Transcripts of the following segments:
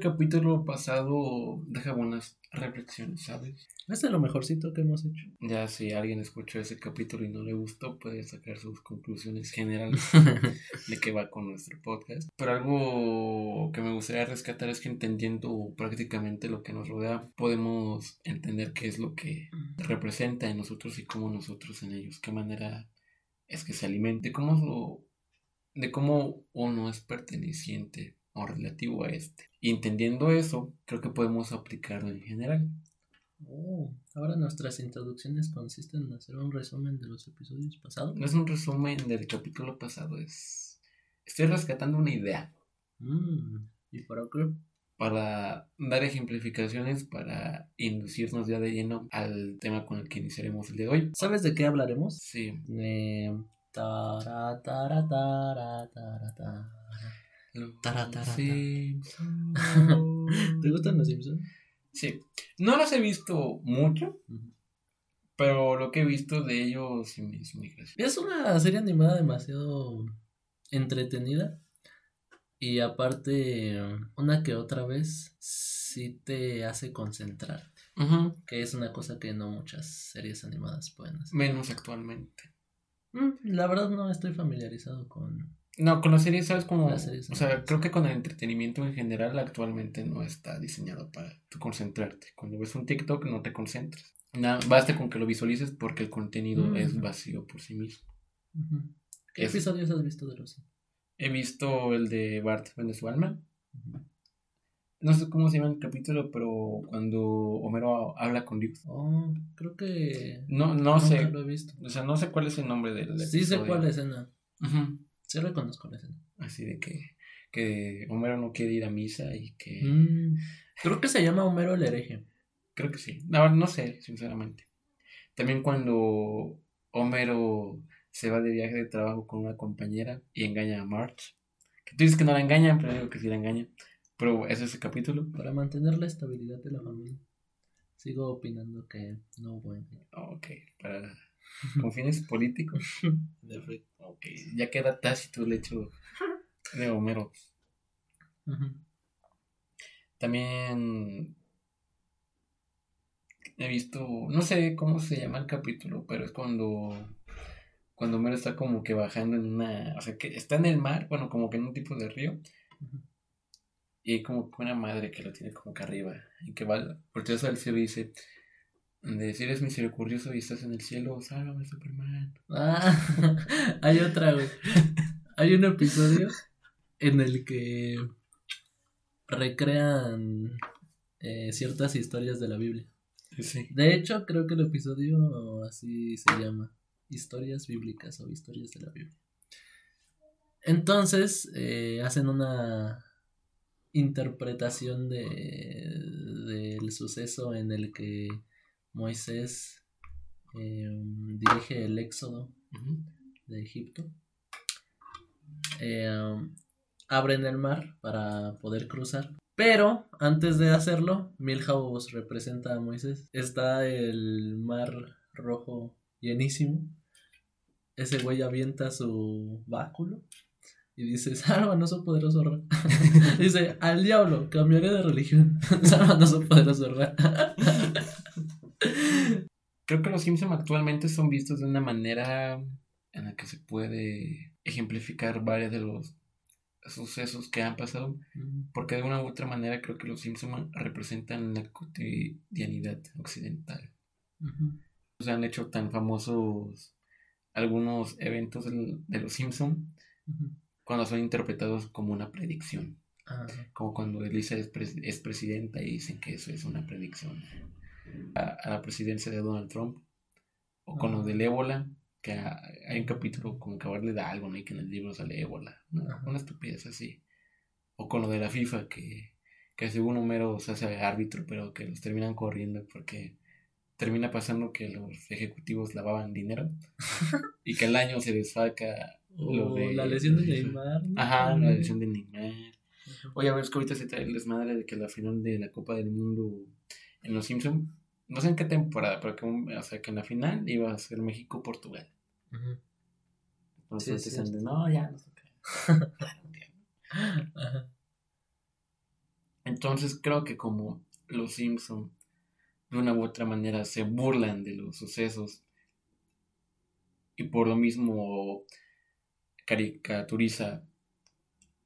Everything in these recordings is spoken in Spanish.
El capítulo pasado deja buenas reflexiones, ¿sabes? Es de lo mejorcito que hemos hecho. Ya si alguien escuchó ese capítulo y no le gustó, puede sacar sus conclusiones generales de qué va con nuestro podcast. Pero algo que me gustaría rescatar es que entendiendo prácticamente lo que nos rodea, podemos entender qué es lo que representa en nosotros y cómo nosotros en ellos, qué manera es que se alimente, cómo lo, de cómo uno es perteneciente o relativo a este. Y entendiendo eso, creo que podemos aplicarlo en general. Oh, ahora nuestras introducciones consisten en hacer un resumen de los episodios pasados. No es un resumen del capítulo pasado, es... Estoy rescatando una idea. Mm, ¿Y para qué? Para dar ejemplificaciones, para inducirnos ya de lleno al tema con el que iniciaremos el de hoy. ¿Sabes de qué hablaremos? Sí. De... Tara, tara, tara, tara, tara. Tara, tara, Simpson. ¿Te gustan los Simpsons? Sí. No los he visto mucho, pero lo que he visto de ellos sí es muy gracioso. Es una serie animada demasiado entretenida. Y aparte, una que otra vez sí te hace concentrar. Que es una cosa que no muchas series animadas pueden hacer. Menos actualmente. Mm, la verdad no estoy familiarizado con... No, con las series, ¿sabes cómo? Series o sea, creo que con el entretenimiento en general actualmente no está diseñado para tú concentrarte. Cuando ves un TikTok no te concentras. Nada, basta con que lo visualices porque el contenido Mm. es vacío por sí mismo. ¿Qué Es- episodios has visto de los Simpsons? He visto el de Bart Venezuela. No sé cómo se llama el capítulo, pero cuando Homero habla con Dios. Oh, creo que... No, no nunca sé. lo he visto. O sea, no sé cuál es el nombre del Sí sé episodio. cuál escena. Ujú. Sí reconozco la escena. Así de que, que Homero no quiere ir a misa y que... Mm, creo que se llama Homero el hereje. Creo que sí. No, no sé, sinceramente. También cuando Homero se va de viaje de trabajo con una compañera y engaña a Marge. Que tú dices que no la engañan, pero digo que sí la engañan. Pero ese es el capítulo. Para mantener la estabilidad de la familia. Sigo opinando que no hubo engaño. Ok, para con fines políticos. Ok, ya queda tácito el hecho de Homero. También he visto, no sé cómo se llama el capítulo, pero es cuando cuando Homero está como que bajando en una, o sea, que está en el mar, bueno, como que en un tipo de río, y hay como una madre que lo tiene como que arriba, y que va, porque eso al cielo dice, de si eres misericordioso y estás en el cielo, sálvame Superman. Ah, hay otra, güey. Hay un episodio en el que recrean eh, ciertas historias de la Biblia. Sí. De hecho, creo que el episodio así se llama. Historias bíblicas o historias de la Biblia. Entonces, eh, hacen una interpretación de, del suceso en el que Moisés eh, dirige el éxodo de Egipto. Eh, um, abren el mar para poder cruzar. Pero antes de hacerlo, Milhouse representa a Moisés. Está el mar rojo llenísimo. Ese güey avienta su báculo y dice, sálvanos, oh poderoso Ra". dice, al diablo, cambiaré de religión. sálvanos, oh poderoso Ra". Creo que los Simpsons actualmente son vistos de una manera en la que se puede ejemplificar varios de los sucesos que han pasado, porque de una u otra manera creo que los Simpsons representan la cotidianidad occidental. O sea, han hecho tan famosos algunos eventos de los Simpsons Ujú. cuando son interpretados como una predicción, Ah, como cuando Elisa es presidenta y dicen que eso es una predicción a, a la presidencia de Donald Trump, o con lo del ébola, que ha- hay un capítulo como que habla de algo, ¿no? Y que en el libro sale ébola, ¿no? Ajá. una estupidez así, o con lo de la FIFA, que, que según Homero se hace árbitro, pero que los terminan corriendo porque termina pasando que los ejecutivos lavaban dinero y que al año se desfalca lo O de la lesión de. Neymar. ¿no? Ajá, la lesión de Neymar. Oye, a ver, es que ahorita se trae el desmadre de que la final de la Copa del Mundo en Los Simpsons, no sé en qué temporada, pero que, o sea, que en la final iba a ser México-Portugal. Entonces Sí, dicen, no, ya, no sé qué. Ajá. Entonces creo que como los Simpson de una u otra manera se burlan de los sucesos y por lo mismo caricaturiza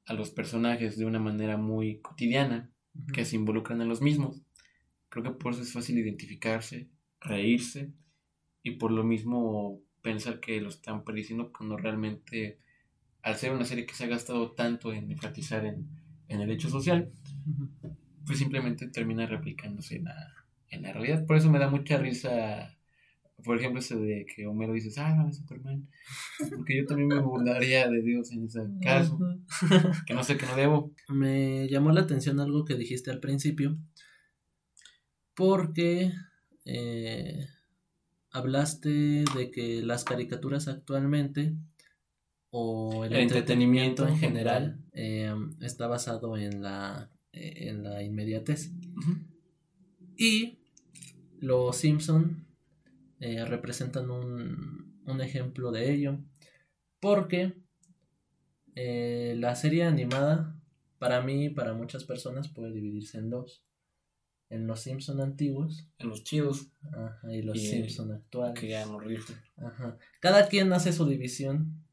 a los personajes de una manera muy cotidiana que se involucran en los mismos. Creo que por eso es fácil identificarse, reírse y por lo mismo pensar que lo están prediciendo cuando realmente al ser una serie que se ha gastado tanto en enfatizar en, el hecho social, pues simplemente termina replicándose en la, en la realidad. Por eso me da mucha risa, por ejemplo, ese de que Homero dice, ah, Superman, porque yo también me burlaría de Dios en ese caso, que no sé que no debo. Me llamó la atención algo que dijiste al principio, porque eh, hablaste de que las caricaturas actualmente o el, entretenimiento, en general eh, está basado en la, en la inmediatez. Y los Simpson eh, representan un, un, ejemplo de ello. Porque eh, la serie animada, para mí y para muchas personas, puede dividirse en dos. En los Simpson antiguos. En los chidos. Ajá, y los Simpson actuales. Que ya no Ajá. Cada quien hace su división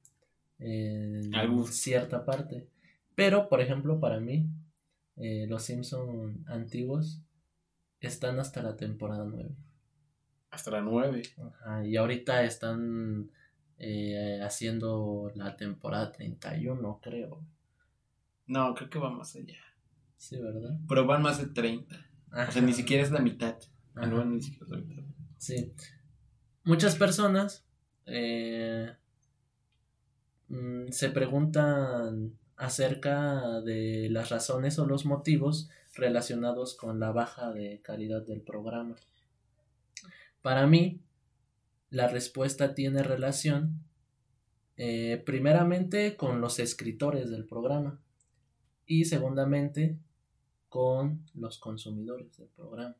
en cierta parte. Pero, por ejemplo, para mí, eh, los Simpson antiguos están hasta la temporada 9. Hasta la 9. y ahorita están eh, haciendo la temporada 31, creo. No, creo que va más allá. Sí, ¿verdad? Pero van más de 30. O sea, ni siquiera es la mitad. No, ni siquiera es la mitad. Sí. Muchas personas eh, Mm, se preguntan acerca de las razones o los motivos relacionados con la baja de calidad del programa. Para mí, la respuesta tiene relación eh, primeramente con los escritores del programa y segundamente con los consumidores del programa.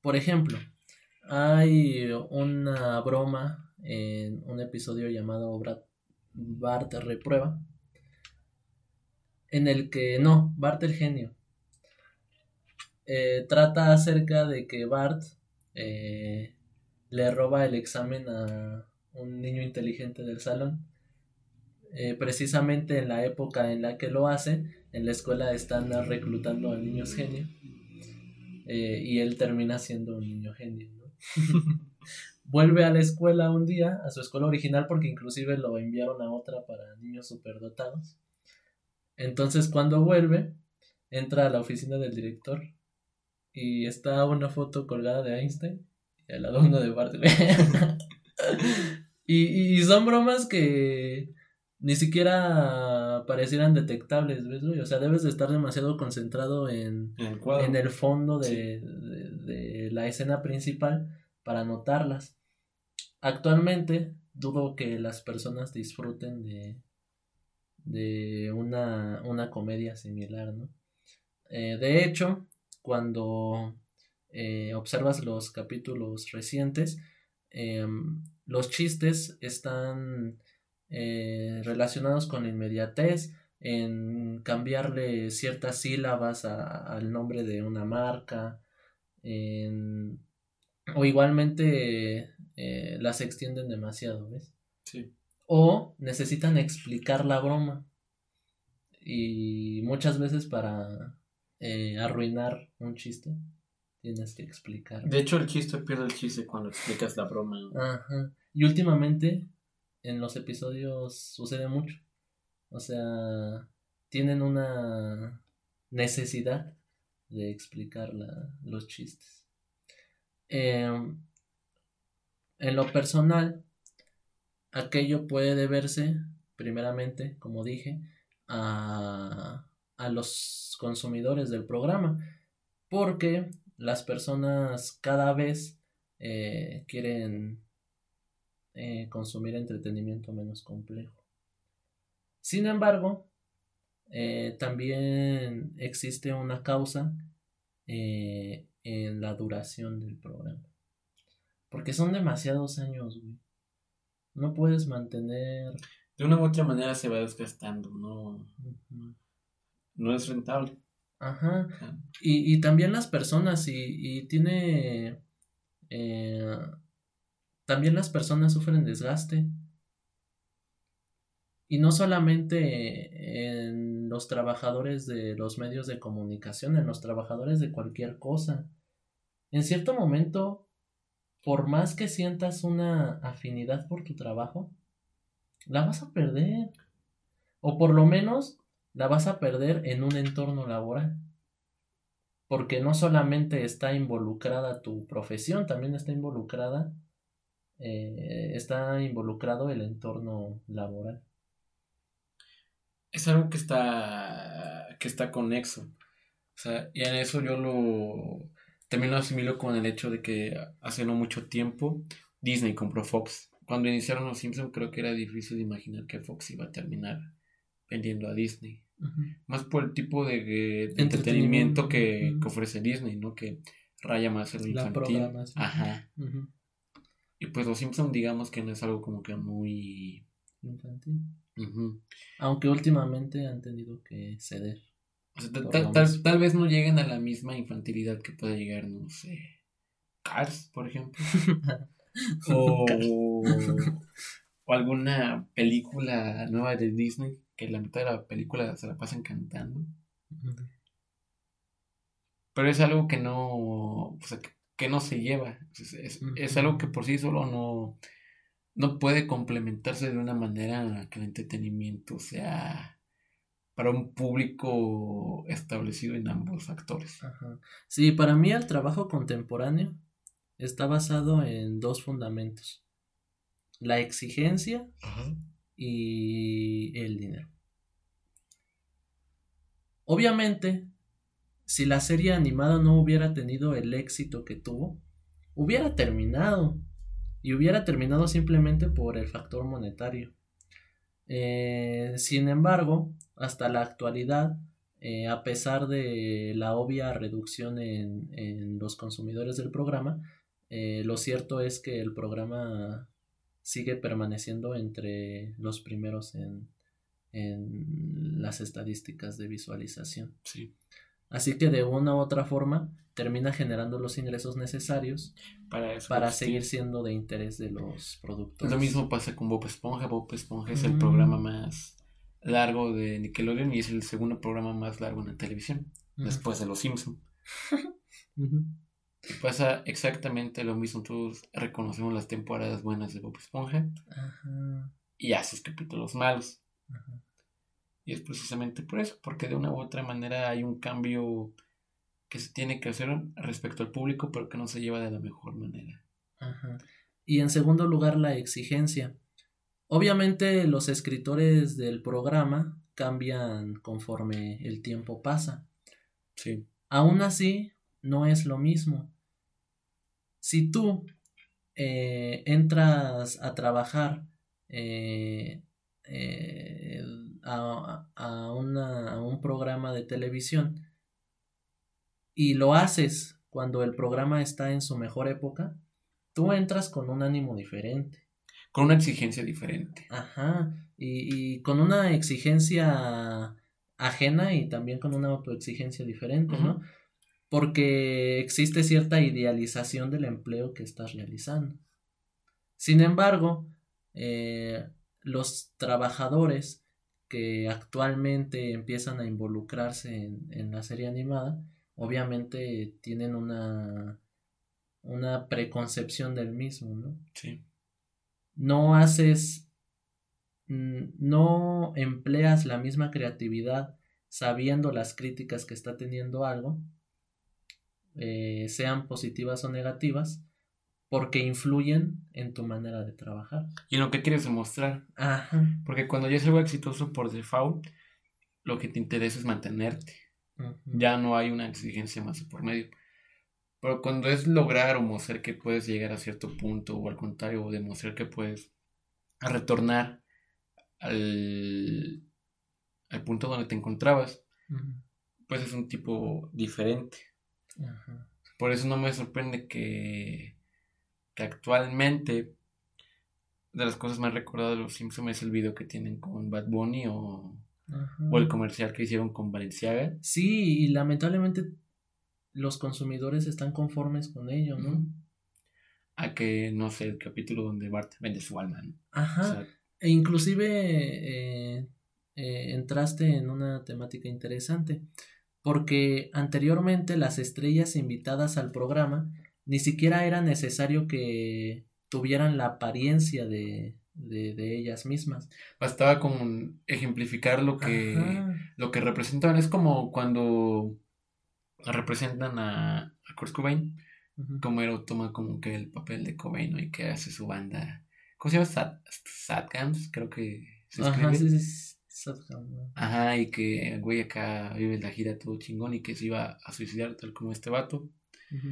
Por ejemplo, hay una broma en un episodio llamado Bart reprueba, en el que no, Bart el genio, eh, trata acerca de que Bart eh, le roba el examen a un niño inteligente del salón. Eh, precisamente en la época en la que lo hace, en la escuela están reclutando a niños genio y él termina siendo un niño genio. vuelve a la escuela un día, a su escuela original, porque inclusive lo enviaron a otra para niños superdotados. Entonces cuando vuelve, entra a la oficina del director y está una foto colgada de Einstein y al lado de Bart. y, y, son bromas que ni siquiera parecieran detectables, ¿ves? O sea, debes de estar demasiado concentrado en, en el fondo de, de la escena principal para notarlas. Actualmente dudo que las personas disfruten de, de una, una comedia similar, ¿no? Eh, de hecho, cuando eh, observas los capítulos recientes, em, los chistes están eh, relacionados con la inmediatez, en cambiarle ciertas sílabas al nombre de una marca, en o igualmente eh, las extienden demasiado, ¿ves? Sí. O necesitan explicar la broma. Y muchas veces para eh, arruinar un chiste tienes que explicar. De hecho, el chiste pierde el chiste cuando explicas la broma. Ajá. Y últimamente en los episodios sucede mucho. O sea, tienen una necesidad de explicar los chistes. Em, en lo personal, aquello puede deberse, primeramente, como dije, a, a los consumidores del programa, porque las personas cada vez eh, quieren eh, consumir entretenimiento menos complejo. Sin embargo, eh, también existe una causa en la duración del programa. Porque son demasiados años, güey. No puedes mantener. De una u otra manera se va desgastando, no. No es rentable. Ajá. Y, y también las personas, y, y tiene... Eh, también las personas sufren desgaste. Y no solamente en los trabajadores de los medios de comunicación, en los trabajadores de cualquier cosa. En cierto momento, por más que sientas una afinidad por tu trabajo, la vas a perder. O por lo menos la vas a perder en un entorno laboral. Porque no solamente está involucrada tu profesión, también está involucrada, eh, está involucrado el entorno laboral es algo que está, que está conexo. O sea, y en eso yo lo, también lo asimilo con el hecho de que hace no mucho tiempo Disney compró Fox. Cuando iniciaron los Simpsons creo que era difícil de imaginar que Fox iba a terminar vendiendo a Disney. Más por el tipo de, entretenimiento, que, ofrece Disney, ¿no? Que raya más el infantil. Ajá. Y pues los Simpsons digamos que no es algo como que muy infantil. Aunque últimamente han tenido que ceder. tal, vez no lleguen a la misma infantilidad que puede llegar, no sé, Cars, por ejemplo. o, o, alguna película nueva de Disney que la mitad de la película se la pasan cantando. Pero es algo que no, que, no se lleva. es algo que por sí solo no, no puede complementarse de una manera que el entretenimiento sea para un público establecido en ambos factores. Sí, para mí el trabajo contemporáneo está basado en dos fundamentos. La exigencia y el dinero. Obviamente, si la serie animada no hubiera tenido el éxito que tuvo, hubiera terminado y hubiera terminado simplemente por el factor monetario. Eh, sin embargo, hasta la actualidad, eh, a pesar de la obvia reducción en, los consumidores del programa, eh, lo cierto es que el programa sigue permaneciendo entre los primeros en, en las estadísticas de visualización. Sí. Así que de una u otra forma termina generando los ingresos necesarios para, para seguir siendo de interés de los productores. Lo mismo pasa con Bob Esponja. Bob Esponja es el programa más largo de Nickelodeon y es el segundo programa más largo en la televisión, después de Los Simpson. Y pasa exactamente lo mismo. Todos reconocemos las temporadas buenas de Bob Esponja y a sus capítulos malos. Y es precisamente por eso, porque de una u otra manera hay un cambio que se tiene que hacer respecto al público, pero que no se lleva de la mejor manera. Y en segundo lugar, la exigencia. Obviamente los escritores del programa cambian conforme el tiempo pasa. Sí. Aún así, no es lo mismo. Si tú eh, entras a trabajar eh, eh, a, a, a un programa de televisión y lo haces cuando el programa está en su mejor época, tú entras con un ánimo diferente. Con una exigencia diferente. Ajá, y, y con una exigencia ajena y también con una autoexigencia diferente, ¿no? Porque existe cierta idealización del empleo que estás realizando. Sin embargo, eh, los trabajadores que actualmente empiezan a involucrarse en, la serie animada, obviamente tienen una, una preconcepción del mismo, ¿no? Sí. No haces, no empleas la misma creatividad sabiendo las críticas que está teniendo algo, eh, sean positivas o negativas, porque influyen en tu manera de trabajar. Y en lo que quieres demostrar. Ajá. Porque cuando ya es algo exitoso por default, lo que te interesa es mantenerte. Ya no hay una exigencia más por medio. Pero cuando es lograr o mostrar que puedes llegar a cierto punto, o al contrario, demostrar que puedes retornar al, al punto donde te encontrabas, pues es un tipo diferente. Por eso no me sorprende que que actualmente de las cosas más recordadas de los Simpsons es el video que tienen con Bad Bunny o O el comercial que hicieron con Valenciaga. Sí, y lamentablemente los consumidores están conformes con ello, ¿no? A que, no sé, el capítulo donde Bart vende su alma, ¿no? Ajá. e inclusive eh, eh, entraste en una temática interesante, porque anteriormente las estrellas invitadas al programa ni siquiera era necesario que tuvieran la apariencia de, de, ellas mismas. Bastaba con ejemplificar lo que, lo que representaban. Es como cuando representan a, a Kurt Cobain, como él toma como que el papel de Cobain y que hace su banda. ¿Cómo se llama? Sad, Sadgams, creo que se escribe. Ajá, sí, sí, Ajá, y que güey acá vive la gira todo chingón y que se iba a suicidar tal como este vato. Pero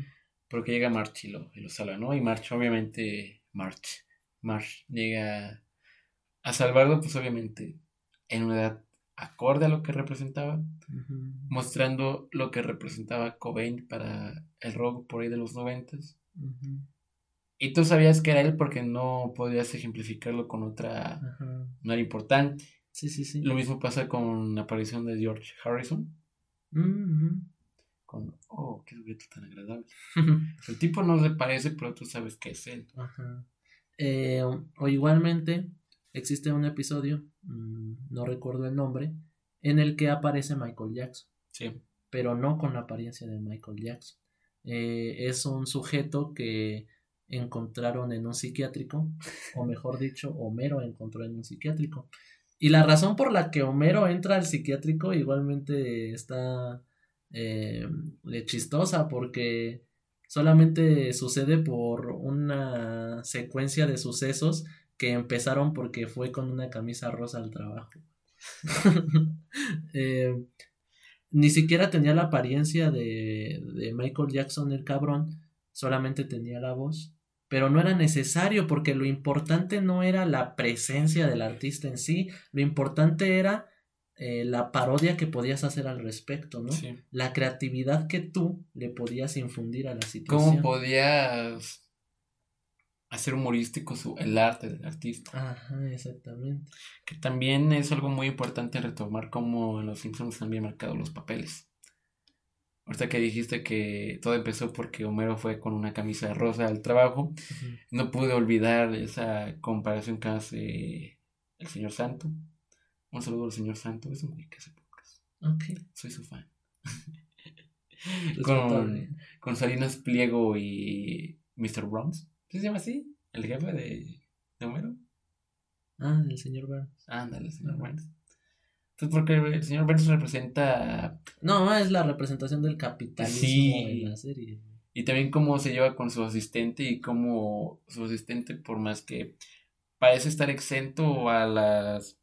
que llega March y lo, y lo salva, ¿no? Y March, obviamente, March Marsh llega a salvarlo, pues obviamente en una edad acorde a lo que representaba, mostrando lo que representaba Cobain para el rock por ahí de los noventas. Y tú sabías que era él porque no podías ejemplificarlo con otra, no era importante. Sí, sí, sí. Lo mismo pasa con la aparición de George Harrison. Con, oh, qué sujeto tan agradable. el tipo no le parece, pero tú sabes que es él. Ajá. Eh, o igualmente existe un episodio, mm, no recuerdo el nombre, en el que aparece Michael Jackson. Sí. Pero no con la apariencia de Michael Jackson. Eh, es un sujeto que encontraron en un psiquiátrico, o mejor dicho, Homero encontró en un psiquiátrico. Y la razón por la que Homero entra al psiquiátrico igualmente está eh, chistosa porque solamente sucede por una secuencia de sucesos que empezaron porque fue con una camisa rosa al trabajo. Eh, ni siquiera tenía la apariencia de, de Michael Jackson el cabrón, solamente tenía la voz, pero no era necesario porque lo importante no era la presencia del artista en sí, lo importante era eh, la parodia que podías hacer al respecto, ¿no? La creatividad que tú le podías infundir a la situación. ¿Cómo podías hacer humorístico su, el arte del artista? Ajá, exactamente. Que también es algo muy importante retomar cómo en los Simpsons han bien marcado los papeles. Ahorita que dijiste que todo empezó porque Homero fue con una camisa rosa al trabajo, no pude olvidar esa comparación que hace el señor Santo un saludo al señor Santo, es un güey que hace podcast. Ok. Soy su fan. con, con Salinas Pliego y Mr. Burns. ¿Se llama así? ¿El jefe de, de Homero? Ah, el señor Burns. Ándale, el señor Burns. Entonces, porque el señor Burns representa. No, es la representación del capitalismo sí. en la serie. Y también cómo se lleva con su asistente y cómo su asistente, por más que parece estar exento a las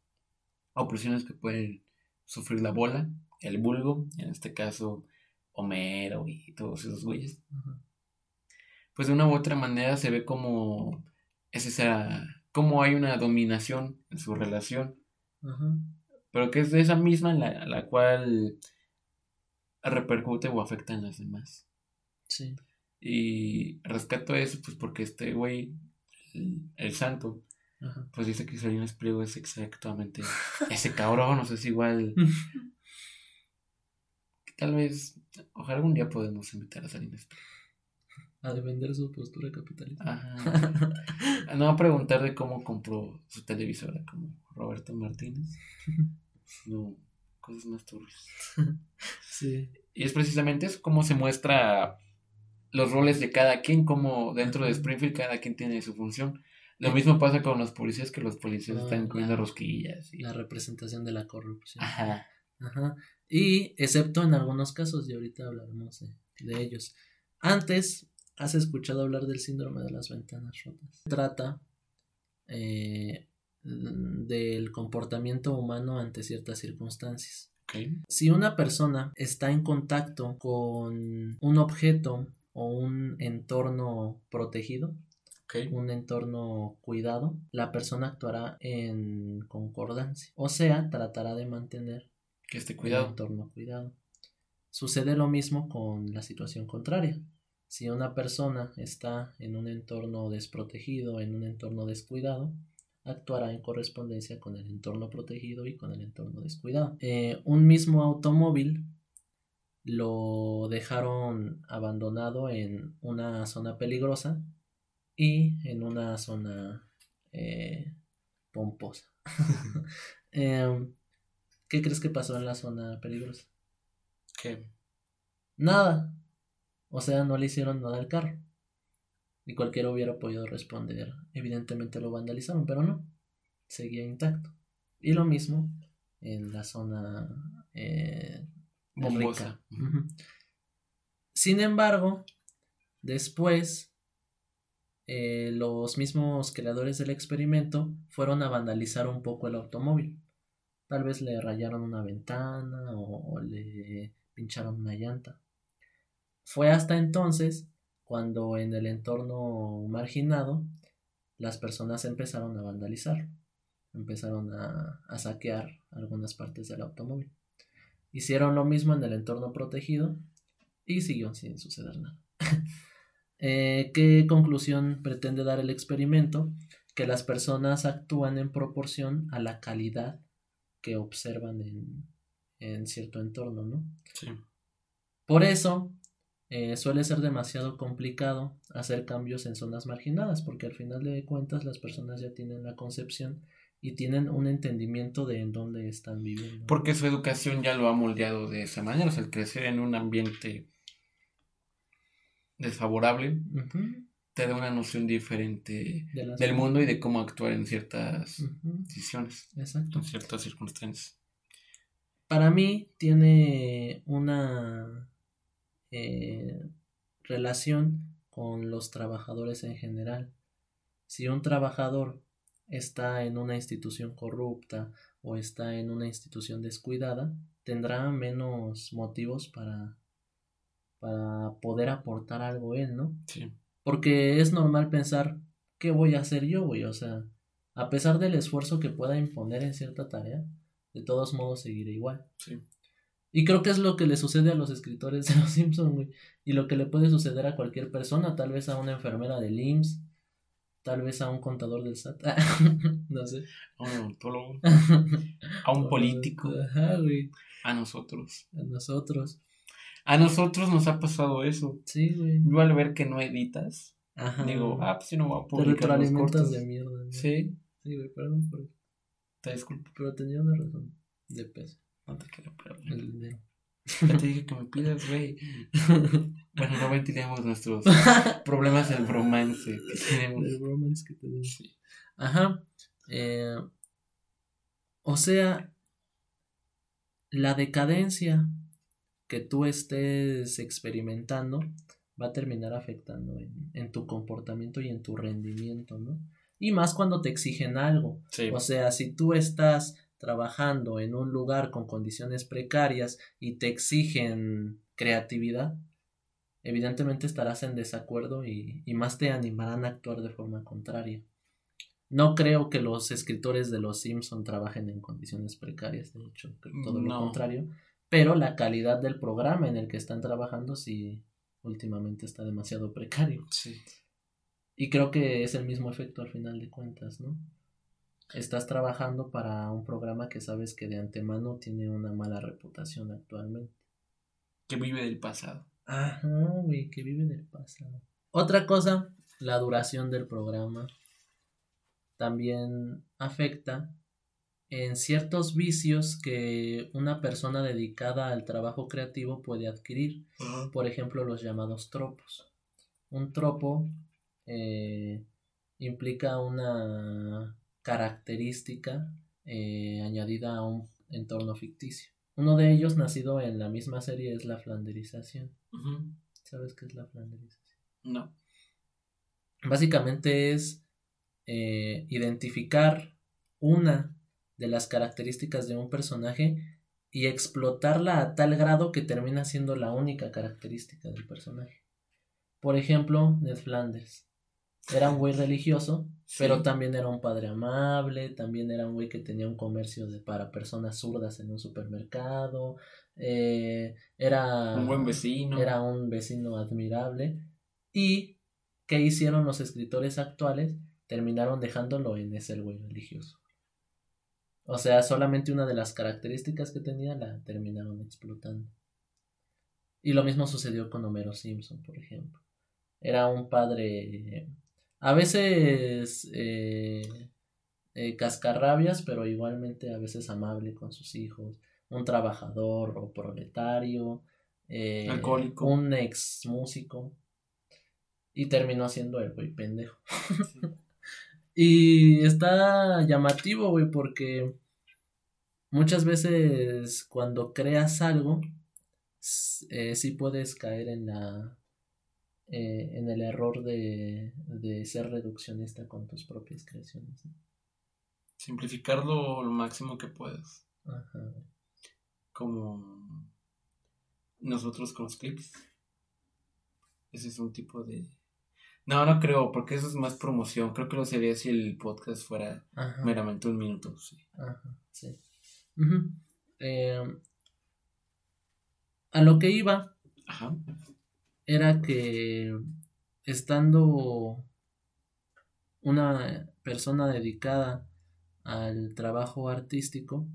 opresiones que pueden sufrir la bola, el vulgo, en este caso Homero y todos esos güeyes. Pues de una u otra manera se ve como es esa, como hay una dominación en su relación, pero que es de esa misma la, la cual repercute o afecta en las demás. Sí. Y rescato eso, pues porque este güey, el santo, pues dice que Salinas Pliego es exactamente ese cabrón, no sé si igual. Tal vez, ojalá algún día podemos invitar a Salinas Pliego. A defender su postura capitalista. Ajá. No a preguntar de cómo compró su televisora, como Roberto Martínez. No, cosas más turbias. Sí. Y es precisamente eso, cómo se muestra los roles de cada quien, como dentro de Springfield cada quien tiene su función. Lo mismo pasa con los policías, que los policías ah, están comiendo rosquillas. La representación de la corrupción. Ajá. Ajá. Y excepto en algunos casos, y ahorita hablaremos de, ellos. Antes, has escuchado hablar del síndrome de las ventanas rotas. Trata eh, del comportamiento humano ante ciertas circunstancias. Si una persona está en contacto con un objeto o un entorno protegido, un entorno cuidado, la persona actuará en concordancia. O sea, tratará de mantener que este cuidado. un entorno cuidado. Sucede lo mismo con la situación contraria. Si una persona está en un entorno desprotegido, en un entorno descuidado, actuará en correspondencia con el entorno protegido y con el entorno descuidado. Eh, un mismo automóvil lo dejaron abandonado en una zona peligrosa y en una zona eh, pomposa. Em, ¿Qué crees que pasó en la zona peligrosa? ¿Qué? Nada. O sea, no le hicieron nada al carro. Y cualquiera hubiera podido responder. Evidentemente lo vandalizaron, pero no. Seguía intacto. Y lo mismo en la zona eh, rica. Sin embargo, después eh, los mismos creadores del experimento fueron a vandalizar un poco el automóvil. Tal vez le rayaron una ventana o le pincharon una llanta. Fue hasta entonces cuando en el entorno marginado las personas empezaron a vandalizar, empezaron a, saquear algunas partes del automóvil. Hicieron lo mismo en el entorno protegido y siguió sin suceder nada. Eh, ¿Qué conclusión pretende dar el experimento? Que las personas actúan en proporción a la calidad que observan en, en cierto entorno, ¿no? Sí. Por eso, eh, suele ser demasiado complicado hacer cambios en zonas marginadas, porque al final de cuentas las personas ya tienen la concepción y tienen un entendimiento de en dónde están viviendo. Porque su educación ya lo ha moldeado de esa manera, o sea, el crecer en un ambiente desfavorable te da una noción diferente del mundo y de cómo actuar en ciertas decisiones, en ciertas circunstancias. Para mí tiene una eh, relación con los trabajadores en general. Si un trabajador está en una institución corrupta o está en una institución descuidada, tendrá menos motivos para, para poder aportar algo él, ¿no? Sí. Porque es normal pensar, ¿qué voy a hacer yo, güey? O sea, a pesar del esfuerzo que pueda imponer en cierta tarea, de todos modos seguiré igual. Sí. Y creo que es lo que le sucede a los escritores de Los Simpsons, güey. Y lo que le puede suceder a cualquier persona, tal vez a una enfermera del IMSS, tal vez a un contador del SAT, no sé. A un a un político. A nosotros. A nosotros. A nosotros nos ha pasado eso. Sí, güey. Yo al ver que no editas, digo, ah, pues si no voy a publicar Te los cortos. de mierda. Sí. Sí, güey, perdón por eso. Te disculpo. Pero tenía una razón de peso. No te quiero Ya te dije que me pidas, güey. Bueno, no ventilemos nuestros problemas del romance que tenemos. El romance que tenemos. Ajá. Eh, o sea, la decadencia que tú estés experimentando va a terminar afectando en, en, tu comportamiento y en tu rendimiento, ¿no? Y más cuando te exigen algo. O sea, si tú estás trabajando en un lugar con condiciones precarias y te exigen creatividad, evidentemente estarás en desacuerdo y, más te animarán a actuar de forma contraria. No creo que los escritores de Los Simpson trabajen en condiciones precarias, de hecho, todo lo contrario, pero la calidad del programa en el que están trabajando sí últimamente está demasiado precario. Sí. Y creo que es el mismo efecto al final de cuentas, ¿no? estás trabajando para un programa que sabes que de antemano tiene una mala reputación actualmente. Que vive del pasado. Ajá, güey, que vive del pasado. Otra cosa, la duración del programa también afecta en ciertos vicios que una persona dedicada al trabajo creativo puede adquirir. Por ejemplo, los llamados tropos. Un tropo eh, implica una característica eh, añadida a un entorno ficticio. Uno de ellos, nacido en la misma serie, es la flanderización. ¿Sabes qué es la flanderización? No. Básicamente es eh, identificar una de las características de un personaje y explotarla a tal grado que termina siendo la única característica del personaje. Por ejemplo, Ned Flanders. Era un güey religioso pero también era un padre amable, también era un güey que tenía un comercio de, para personas zurdas en un supermercado, eh, era un buen vecino. Era un vecino admirable. ¿Y qué hicieron los escritores actuales? terminaron dejándolo en ese güey religioso. O sea, solamente una de las características que tenía la terminaron explotando. Y lo mismo sucedió con Homero Simpson, por ejemplo. Era un padre, a veces eh, eh, cascarrabias, pero igualmente a veces amable con sus hijos. Un trabajador o proletario. Eh, Alcohólico. Un ex músico. Y terminó siendo el güey pendejo. y está llamativo, güey, porque muchas veces cuando creas algo, eh, sí puedes caer en la eh, en el error de, de, ser reduccionista con tus propias creaciones. Simplificarlo lo máximo que puedas. Como nosotros con los clips. Ese es un tipo de... No, no creo, porque eso es más promoción. Creo que lo sería si el podcast fuera meramente un minuto. Sí. Ajá, sí. Eh, a lo que iba era que estando una persona dedicada al trabajo artístico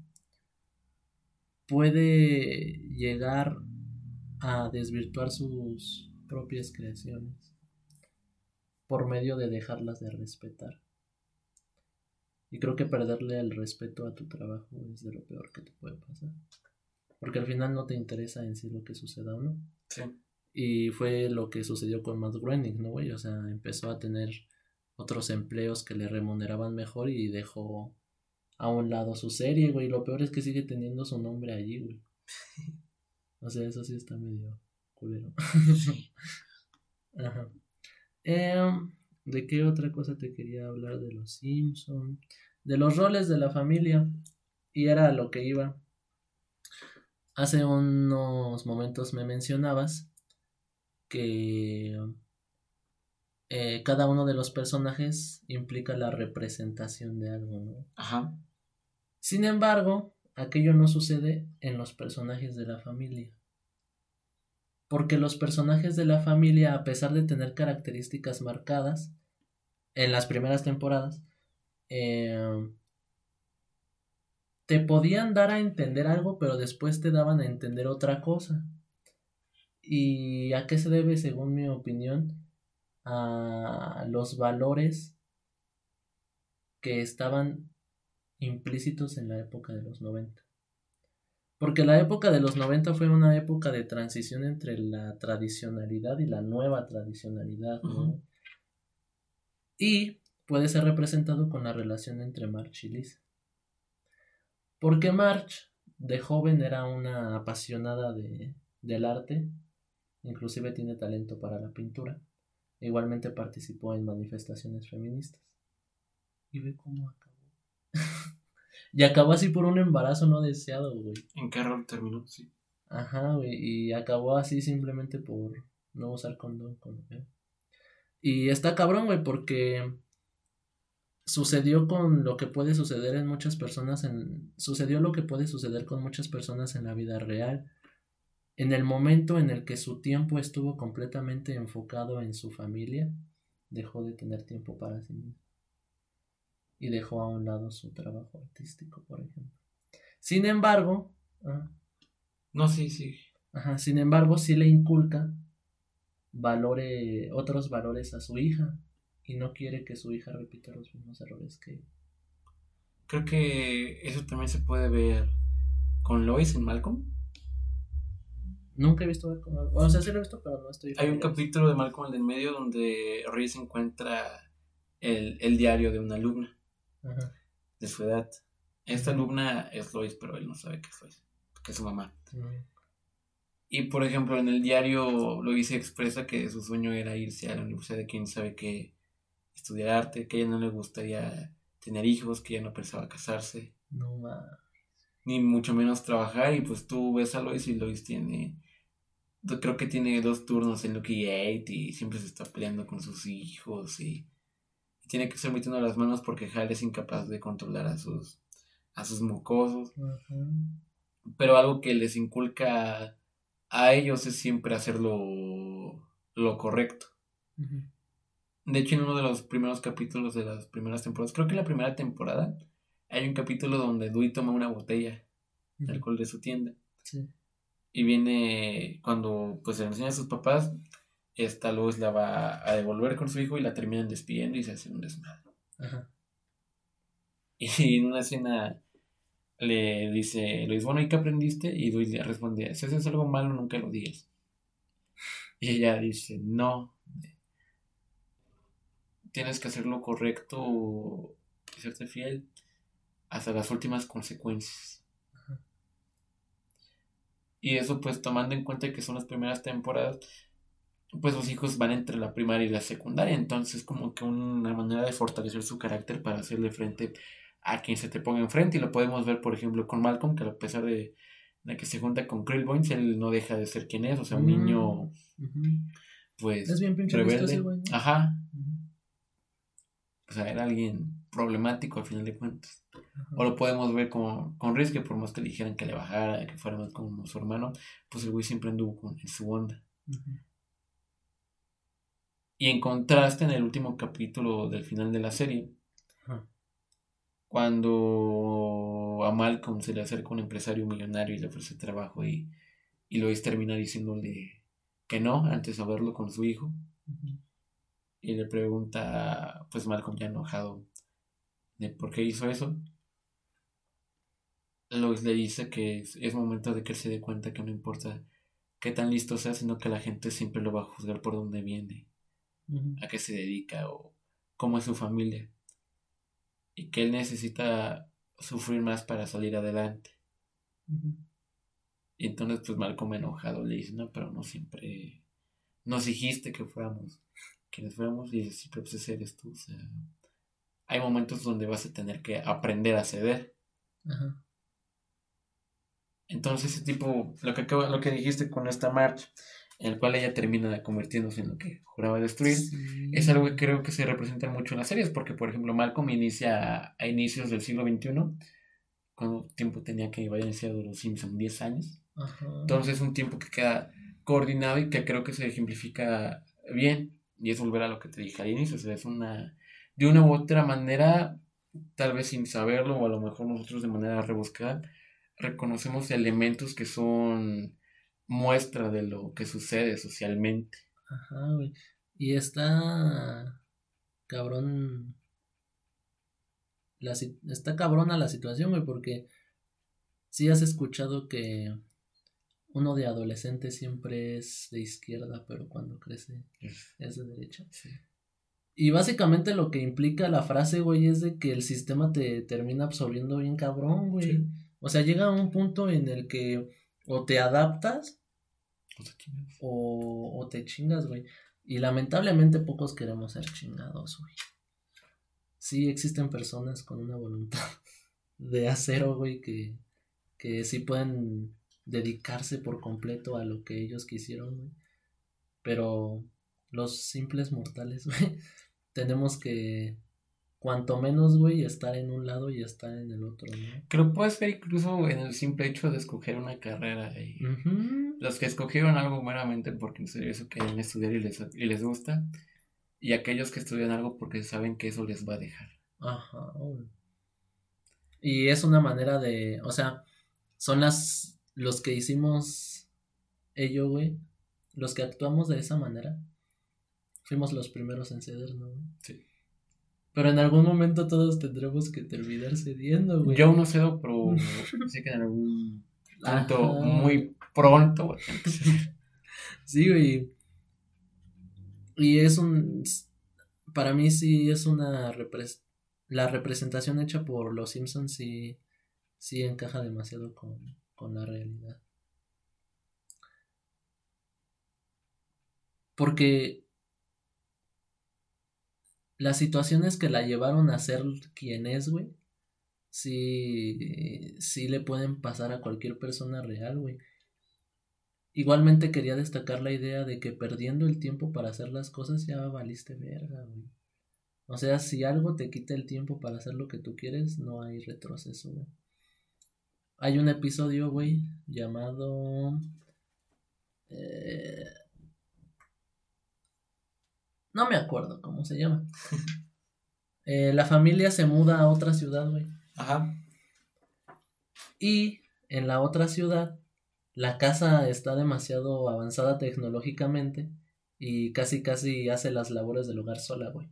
puede llegar a desvirtuar sus propias creaciones por medio de dejarlas de respetar. Y creo que perderle el respeto a tu trabajo es de lo peor que te puede pasar. Porque al final no te interesa en sí lo que suceda o no. Sí. Y fue lo que sucedió con Matt Groening, ¿no, güey? O sea, empezó a tener otros empleos que le remuneraban mejor y dejó a un lado su serie, güey. Y lo peor es que sigue teniendo su nombre allí, güey. O sea, eso sí está medio culero. Ajá. Em, ¿De qué otra cosa te quería hablar? De los Simpson, de los roles de la familia. Y era lo que iba. Hace unos momentos me mencionabas que eh, cada uno de los personajes implica la representación de algo, ¿no? Ajá. Sin embargo, aquello no sucede en los personajes de la familia. Porque los personajes de la familia, a pesar de tener características marcadas en las primeras temporadas, eh, te podían dar a entender algo, pero después te daban a entender otra cosa. ¿Y a qué se debe, según mi opinión? A los valores que estaban implícitos en la época de los 90. Porque la época de los 90 fue una época de transición entre la tradicionalidad y la nueva tradicionalidad. Y puede ser representado con la relación entre March y Lisa. Porque March de joven era una apasionada de, del arte, inclusive tiene talento para la pintura. Igualmente participó en manifestaciones feministas. Y ve cómo acabó. Y acabó así por un embarazo no deseado, güey. ¿En qué rol terminó? Sí. Ajá, güey. Y acabó así simplemente por no usar condón. Y está cabrón, güey, porque sucedió con lo que puede suceder en muchas personas en sucedió lo que puede suceder con muchas personas en la vida real en el momento en el que su tiempo estuvo completamente enfocado en su familia dejó de tener tiempo para sí mismo y dejó a un lado su trabajo artístico por ejemplo sin embargo ah, no sí sí ajá, sin embargo sí le inculca valore otros valores a su hija y no quiere que su hija repita los mismos errores que Creo que eso también se puede ver con Lois en Malcolm. Nunca he visto Malcolm. o sea, sí lo he visto, pero no estoy. Hay un capítulo de Malcolm el en medio donde Reese encuentra el, el diario de una alumna de su edad. Esta alumna es Lois, pero él no sabe que es Lois, que es su mamá. Y por ejemplo, en el diario Lois expresa que su sueño era irse a la universidad de quién sabe qué estudiar arte, que a ella no le gustaría tener hijos, que ella no pensaba casarse. No Ni mucho menos trabajar, y pues tú ves a Lois y Lois tiene. Creo que tiene dos turnos en Lucky Eight y siempre se está peleando con sus hijos y, tiene que estar metiendo las manos porque Hal es incapaz de controlar a sus, a sus mocosos. Pero algo que les inculca a ellos es siempre hacer lo, correcto. De hecho, en uno de los primeros capítulos de las primeras temporadas, creo que en la primera temporada, hay un capítulo donde Dewey toma una botella de alcohol de su tienda. Sí. Y viene cuando pues se le enseña a sus papás, esta luz la va a devolver con su hijo y la terminan despidiendo y se hace un desmadre. Ajá. Y en una escena le dice Luis, bueno, ¿y qué aprendiste? Y Luis le responde, si haces algo malo, nunca lo digas. Y ella dice, no, tienes que hacer lo correcto y serte fiel hasta las últimas consecuencias. Y eso pues tomando en cuenta que son las primeras temporadas, pues los hijos van entre la primaria y la secundaria, entonces como que una manera de fortalecer su carácter para hacerle frente a quien se te ponga enfrente y lo podemos ver por ejemplo con Malcolm que a pesar de, que se junta con Krillbones él no deja de ser quien es, o sea, un niño pues es bien rebelde. Ajá. O sea, era alguien problemático al final de cuentas. O lo podemos ver como, con Riz, que por más que le dijeran que le bajara, que fuera más como su hermano, pues el güey siempre anduvo con, en su onda. Y en contraste, en el último capítulo del final de la serie, cuando a Malcolm se le acerca un empresario millonario y le ofrece trabajo y, y Lois termina diciéndole que no, antes de verlo con su hijo. Y le pregunta, pues Malcolm ya enojado, de por qué hizo eso. Lois le dice que es, momento de que él se dé cuenta que no importa qué tan listo sea, sino que la gente siempre lo va a juzgar por dónde viene, a qué se dedica o cómo es su familia. Y que él necesita sufrir más para salir adelante. Y entonces pues Malcolm enojado le dice, no, pero no siempre nos dijiste que fuéramos quienes fuéramos y siempre pues eres tú. O sea, hay momentos donde vas a tener que aprender a ceder. Ajá. Entonces ese tipo, lo que, lo que dijiste con esta marcha, en el cual ella termina convirtiéndose en lo que juraba destruir, es algo que creo que se representa mucho en las series, porque por ejemplo Malcolm inicia a inicios del siglo XXI, cuando tiempo tenía que haber iniciado los Simpsons? 10 años. Entonces es un tiempo que queda coordinado y que creo que se ejemplifica bien, y es volver a lo que te dije al inicio, o sea, es una, de una u otra manera, tal vez sin saberlo, o a lo mejor nosotros de manera rebuscada, reconocemos elementos que son muestra de lo que sucede socialmente. Ajá, güey. Y está cabrón. La, está cabrona la situación, güey, porque si has escuchado que uno de adolescente siempre es de izquierda, pero cuando crece es de derecha. Sí. Y básicamente lo que implica la frase, güey, es de que el sistema te termina absorbiendo bien cabrón, güey. O sea, llega a un punto en el que o te adaptas o te chingas, güey. Y lamentablemente pocos queremos ser chingados, güey. Sí existen personas con una voluntad de acero, güey, que, que sí pueden dedicarse por completo a lo que ellos quisieron, güey. Pero los simples mortales, güey, tenemos que cuanto menos, güey, estar en un lado y estar en el otro, ¿no? Que lo puedes ver incluso en el simple hecho de escoger una carrera. Y Los que escogieron algo meramente porque eso quieren estudiar y les, y les gusta. Y aquellos que estudian algo porque saben que eso les va a dejar. Ajá. Y es una manera de, o sea, son las, los que hicimos ello, güey, los que actuamos de esa manera. Fuimos los primeros en ceder, ¿no? Sí. Pero en algún momento todos tendremos que terminar cediendo, güey. Yo no cedo, pero sé que en algún punto muy pronto. sí, güey. Y es un. Para mí sí es una. la representación hecha por los Simpsons sí, sí encaja demasiado con, con la realidad. Porque las situaciones que la llevaron a ser quien es, güey, sí, sí le pueden pasar a cualquier persona real, güey. Igualmente quería destacar la idea de que perdiendo el tiempo para hacer las cosas ya valiste verga, güey. O sea, si algo te quita el tiempo para hacer lo que tú quieres, no hay retroceso, güey. Hay un episodio, güey, llamado... Eh, No me acuerdo cómo se llama. Eh, la familia se muda a otra ciudad, güey. Ajá. Y en la otra ciudad, la casa está demasiado avanzada tecnológicamente y casi casi hace las labores del hogar sola, güey.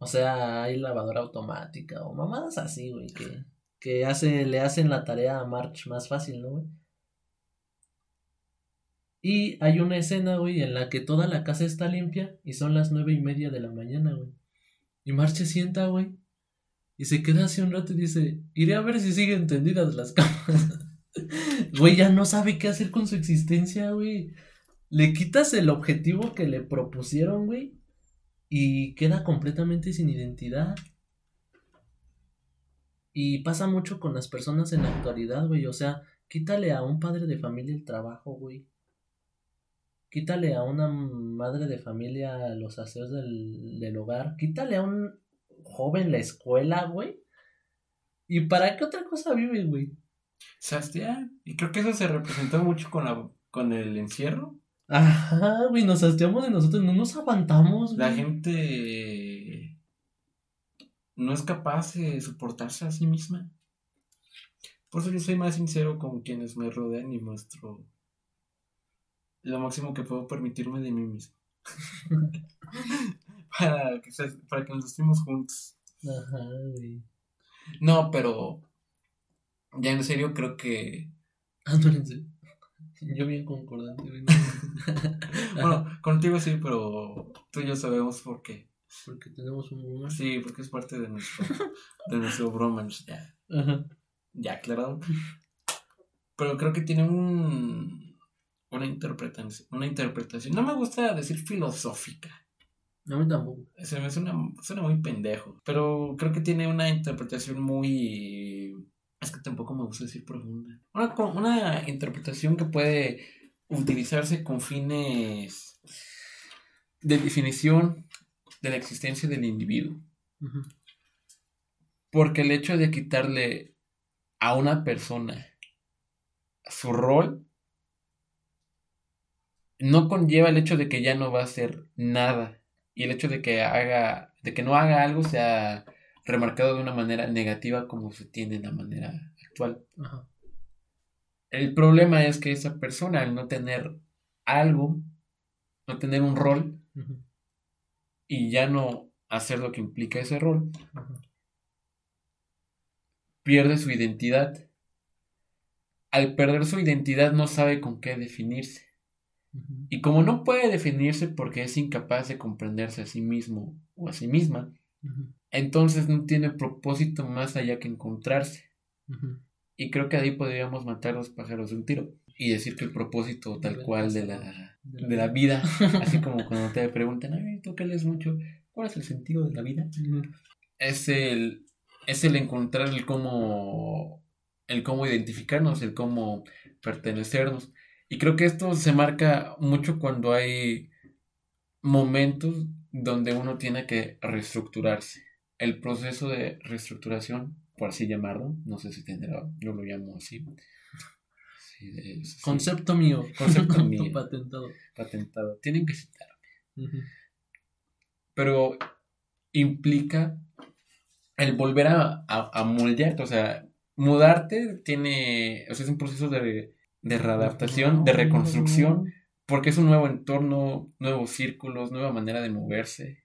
O sea, hay lavadora automática o mamadas así, güey, que, que hace, le hacen la tarea a March más fácil, ¿no, güey? Y hay una escena, güey, en la que toda la casa está limpia y son las nueve y media de la mañana, güey. Y March se sienta, güey. Y se queda así un rato y dice, iré a ver si siguen tendidas las camas. Güey, ya no sabe qué hacer con su existencia, güey. Le quitas el objetivo que le propusieron, güey. Y queda completamente sin identidad. Y pasa mucho con las personas en la actualidad, güey. O sea, quítale a un padre de familia el trabajo, güey. Quítale a una madre de familia los aseos del, del hogar. Quítale a un joven la escuela, güey. ¿Y para qué otra cosa vive, güey? Sastian. Y creo que eso se representó mucho con, la, con el encierro. Ajá, güey, nos hastiamos de nosotros, no nos aguantamos, La güey. gente no es capaz de soportarse a sí misma. Por eso yo soy más sincero con quienes me rodean y muestro lo máximo que puedo permitirme de mí mismo. para, que, se- para que nos estemos juntos. Ajá, güey. No, pero ya en serio creo que... Serio. Yo bien concordante, güey. Bueno, contigo sí, pero tú y yo sabemos por qué. Porque tenemos un humor. Sí, porque es parte de nuestro, de nuestro bromance, ya, Ajá. ya aclarado. Pero creo que tiene un, una interpretación, una interpretación, no me gusta decir filosófica, A mí tampoco. se me suena, suena muy pendejo, pero creo que tiene una interpretación muy, es que tampoco me gusta decir profunda, una, una interpretación que puede utilizarse con fines de definición de la existencia del individuo. Porque el hecho de quitarle a una persona su rol no conlleva el hecho de que ya no va a hacer nada. Y el hecho de que haga, de que no haga algo sea remarcado de una manera negativa como se tiene en la manera actual. Ajá. El problema es que esa persona, al no tener algo, no tener un rol y ya no hacer lo que implica ese rol, pierde su identidad. Al perder su identidad no sabe con qué definirse. Y como no puede definirse porque es incapaz de comprenderse a sí mismo o a sí misma, entonces no tiene propósito más allá que encontrarse. Y creo que ahí podríamos matar dos pájaros de un tiro y decir que el propósito tal cual de la, De la vida, así como cuando te preguntan, ay, tú que lees mucho, ¿cuál es el sentido de la vida? Es el, es el encontrar el cómo, el cómo identificarnos, el cómo pertenecernos. Y creo que esto se marca mucho cuando hay momentos donde uno tiene que reestructurarse. El proceso de reestructuración, por así llamarlo, no sé si tendrá, yo lo llamo así. Sí, de- sí, Concepto mío. Concepto mío. Patentado. patentado. Tienen que citar. Ujú. pero implica el volver a, a, a moldearte, o sea, mudarte tiene, o sea, es un proceso de, de readaptación, de reconstrucción, porque es un nuevo entorno, nuevos círculos, nueva manera de moverse.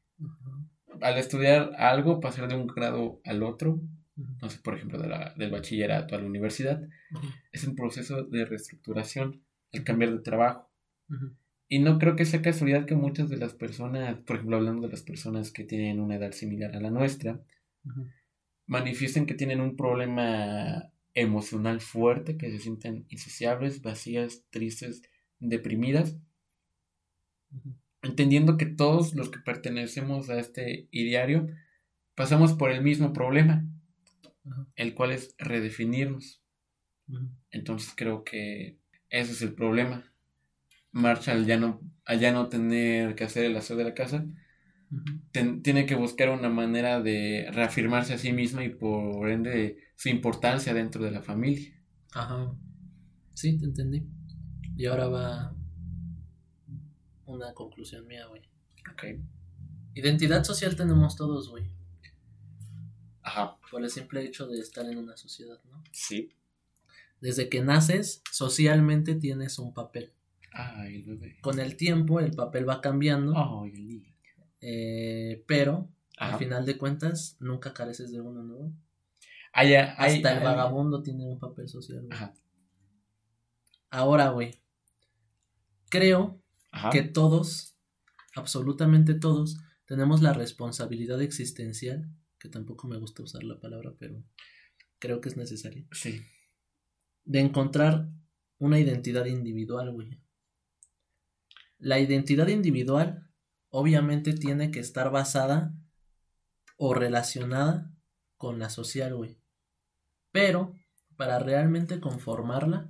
Al estudiar algo, pasar de un grado al otro, no sé, por ejemplo, de la, del bachillerato a la universidad, es un proceso de reestructuración, el cambiar de trabajo. Y no creo que sea casualidad que muchas de las personas, por ejemplo, hablando de las personas que tienen una edad similar a la nuestra, manifiesten que tienen un problema emocional fuerte, que se sienten insaciables, vacías, tristes, deprimidas, entendiendo que todos los que pertenecemos a este ideario pasamos por el mismo problema, el cual es redefinirnos. Entonces creo que ese es el problema. Marcha al ya no, al ya no tener que hacer el aseo de la casa, Ten- tiene que buscar una manera de reafirmarse a sí misma y por ende su importancia dentro de la familia. Ajá. Sí, te entendí. Y ahora va una conclusión mía, güey. Ok. Identidad social tenemos todos, güey. Ajá. Por el simple hecho de estar en una sociedad, ¿no? Sí. Desde que naces, socialmente tienes un papel. Ay, el bebé. Con el tiempo, el papel va cambiando. Ay, el niño. Eh, pero, Ajá. al final de cuentas, nunca careces de uno, ¿no? Hasta el vagabundo tiene un papel social, güey. Ajá. Ahora, güey. Creo Ajá. que todos, absolutamente todos, tenemos la responsabilidad existencial, que tampoco me gusta usar la palabra, pero creo que es necesaria, Sí. de encontrar una identidad individual, güey. La identidad individual obviamente tiene que estar basada o relacionada con la social, güey. Pero para realmente conformarla,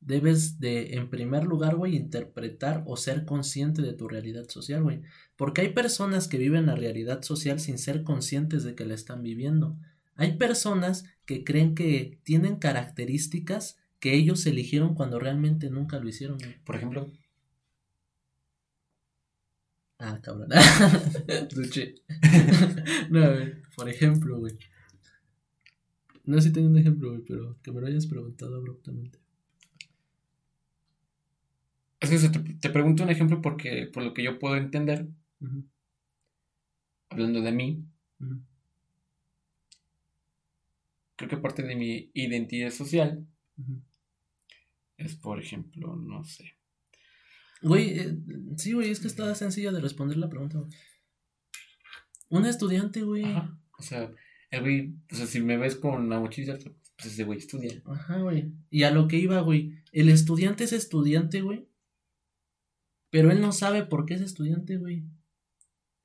debes de, en primer lugar, güey, interpretar o ser consciente de tu realidad social, güey. Porque hay personas que viven la realidad social sin ser conscientes de que la están viviendo. Hay personas que creen que tienen características que ellos eligieron cuando realmente nunca lo hicieron. Por ejemplo. Ah, cabrón. Duche. no, a ver, por ejemplo, güey. No sé si tengo un ejemplo, güey, pero que me lo hayas preguntado abruptamente. Es que te, te pregunto un ejemplo porque, por lo que yo puedo entender, hablando de mí, creo que parte de mi identidad social es, por ejemplo, no sé. Güey, eh, sí, güey, es que está sencilla de responder la pregunta, güey. Un estudiante, güey. Ajá. O sea, el güey, o sea, si me ves con la mochila, pues ese güey estudia. Ajá, güey. Y a lo que iba, güey. El estudiante es estudiante, güey. Pero él no sabe por qué es estudiante, güey.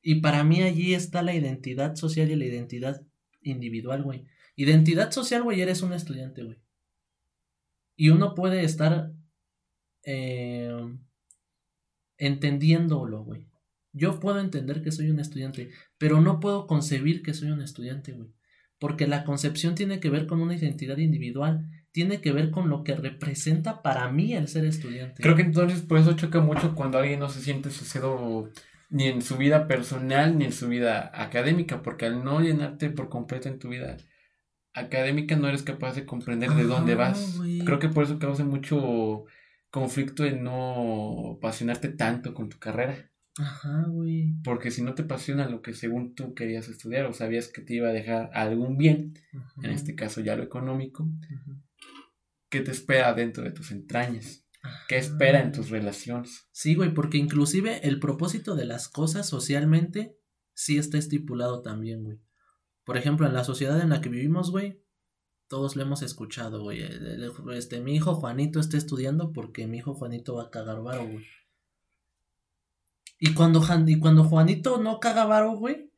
Y para mí allí está la identidad social y la identidad individual, güey. Identidad social, güey, eres un estudiante, güey. Y uno puede estar eh, entendiéndolo, güey. Yo puedo entender que soy un estudiante, pero no puedo concebir que soy un estudiante, güey. Porque la concepción tiene que ver con una identidad individual, tiene que ver con lo que representa para mí el ser estudiante. Creo que entonces por eso choca mucho cuando alguien no se siente sucedido ni en su vida personal ni en su vida académica, porque al no llenarte por completo en tu vida académica no eres capaz de comprender de dónde vas. Creo que por eso causa mucho conflicto en no apasionarte tanto con tu carrera. Ajá, güey. Porque si no te apasiona lo que según tú querías estudiar o sabías que te iba a dejar algún bien, Ajá, en este caso ya lo económico, ajá. ¿qué te espera dentro de tus entrañas? ¿Qué espera en tus relaciones? Sí, güey, porque inclusive el propósito de las cosas socialmente sí está estipulado también, güey. Por ejemplo, en la sociedad en la que vivimos, güey, todos lo hemos escuchado, güey. Este, mi hijo Juanito está estudiando porque mi hijo Juanito va a cagar varo, güey. Y cuando, y cuando Juanito no caga varo, güey,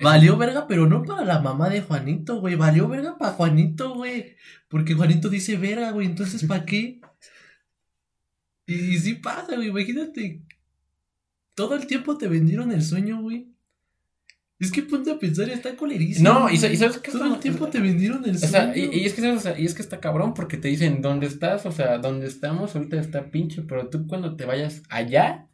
valió verga, pero no para la mamá de Juanito, güey. Valió verga para Juanito, güey. Porque Juanito dice verga, güey. Entonces, ¿para qué? Y, y sí pasa, güey. Imagínate. Todo el tiempo te vendieron el sueño, güey. Es que ponte a pensar, está colerísimo. No, y ¿sabes qué Todo está- el tiempo te vendieron el O sueño. sea, y, y es que, ¿sabes? O sea, y es que está cabrón porque te dicen dónde estás, o sea, dónde estamos, ahorita está pinche, pero tú cuando te vayas allá,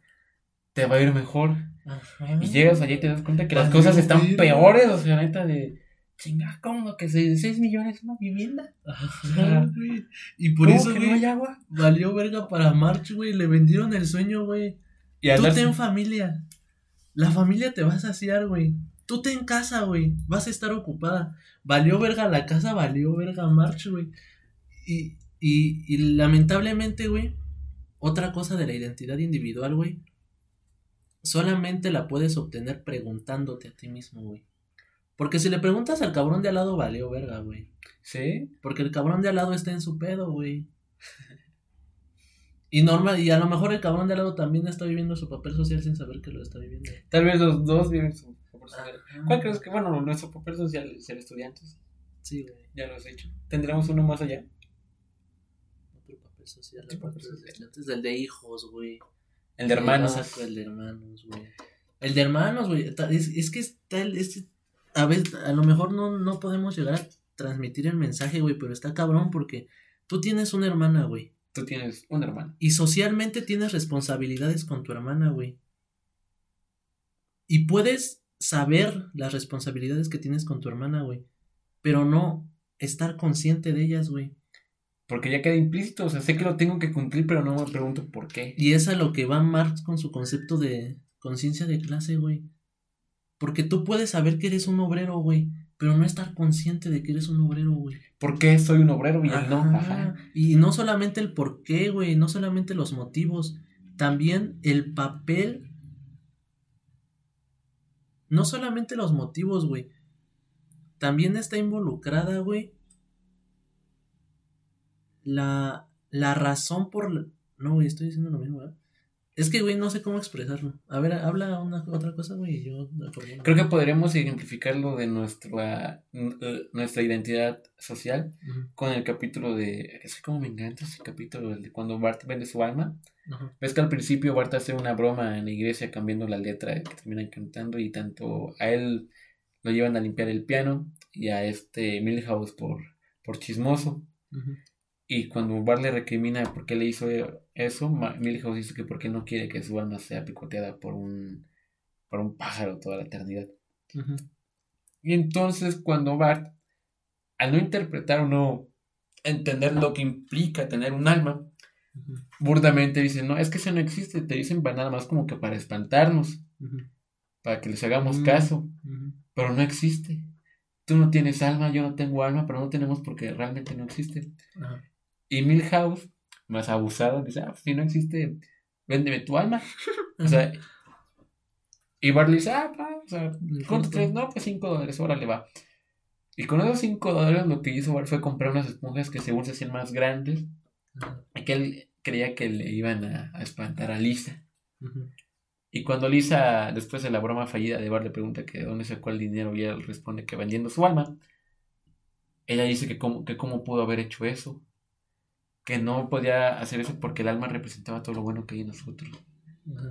te va a ir mejor. Ajá. Y llegas allá y te das cuenta que las cosas están peores, o sea, neta de, chinga, ¿cómo que 6 millones una vivienda? Ajá, güey. Y por ¿Cómo eso, que no hay agua? valió verga para March, güey. Le vendieron el sueño, güey. Y Tú ten familia. La familia te va a saciar, güey. Tú ten casa, güey. Vas a estar ocupada. Valió verga la casa, valió verga March, güey. Y, y, y lamentablemente, güey, otra cosa de la identidad individual, güey, solamente la puedes obtener preguntándote a ti mismo, güey. Porque si le preguntas al cabrón de al lado, valió verga, güey. Sí, Porque el cabrón de al lado está en su pedo, güey. Y normal, y a lo mejor el cabrón de al lado también está viviendo su papel social sin saber que lo está viviendo. tal vez los dos viven su Ajá. ¿Cuál crees que, bueno, nuestro papel social es ser estudiantes? Sí, güey. Ya lo has hecho. ¿Tendremos uno más allá? Otro papel social. Aparte papel de social. el de hijos, güey. El de hermanos. El de hermanos, güey. El de hermanos, güey. Es, es que está el- es- a veces, a lo mejor no, no podemos llegar a transmitir el mensaje, güey, pero está cabrón porque tú tienes una hermana, güey. Tú tienes un hermano. Y socialmente tienes responsabilidades con tu hermana, güey. Y puedes saber las responsabilidades que tienes con tu hermana, güey. Pero no estar consciente de ellas, güey. Porque ya queda implícito, o sea, sé que lo tengo que cumplir, pero no me pregunto por qué. Y es a lo que va Marx con su concepto de conciencia de clase, güey. Porque tú puedes saber que eres un obrero, güey, pero no estar consciente de que eres un obrero, güey. ¿Por qué soy un obrero y no? Ajá. Y no solamente el por qué, güey, no solamente los motivos, también el papel. No solamente los motivos, güey. También está involucrada, güey. La, la razón por... No, güey, estoy diciendo lo mismo, ¿verdad? Es que, güey, no sé cómo expresarlo. A ver, habla una otra cosa, güey, yo... Creo que podremos ejemplificarlo de nuestra, eh, nuestra identidad social con el capítulo de... Es que como me encanta ese capítulo, el de cuando Bart vende su alma. Ves que al principio Bart hace una broma en la iglesia cambiando la letra que terminan cantando y tanto a él lo llevan a limpiar el piano y a este Milhouse por, por chismoso. Y cuando Bart le recrimina por qué le hizo eso, Milhouse dice que porque no quiere que su alma sea picoteada por un, por un pájaro toda la eternidad. Y entonces cuando Bart, al no interpretar o no entender lo que implica tener un alma, burdamente dice, no, es que eso no existe, te dicen nada más como que para espantarnos, para que les hagamos caso, pero no existe. Tú no tienes alma, yo no tengo alma, pero no tenemos porque realmente no existe. Y Milhouse, más abusado, dice, ah, pues, si no existe, véndeme tu alma. o sea, y Barley dice, ah, pa, o sea, ¿cuánto tres? No, pues cinco dólares, órale va. Y con esos cinco dólares lo que hizo Bart fue comprar unas esponjas que según se hacían más grandes. Y que él creía que le iban a, espantar a Lisa. Y cuando Lisa, después de la broma fallida de Bart, le pregunta que de dónde sacó el dinero y él responde que vendiendo su alma, ella dice que cómo, que cómo pudo haber hecho eso que no podía hacer eso porque el alma representaba todo lo bueno que hay en nosotros,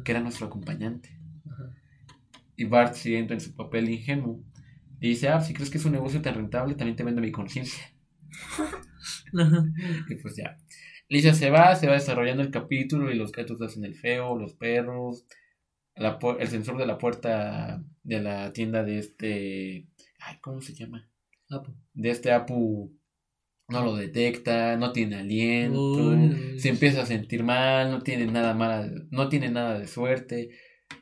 que era nuestro acompañante. Y Bart, siguiendo en su papel ingenuo, dice, ah, si crees que es un negocio tan rentable, también te vendo mi conciencia. y pues ya. Lisa se va, se va desarrollando el capítulo y los gatos hacen el feo, los perros, el sensor de la puerta de la tienda de este... Ay, ¿cómo se llama? Apu. De este Apu no lo detecta, no tiene aliento, se empieza a sentir mal, no tiene nada mala, no tiene nada de suerte,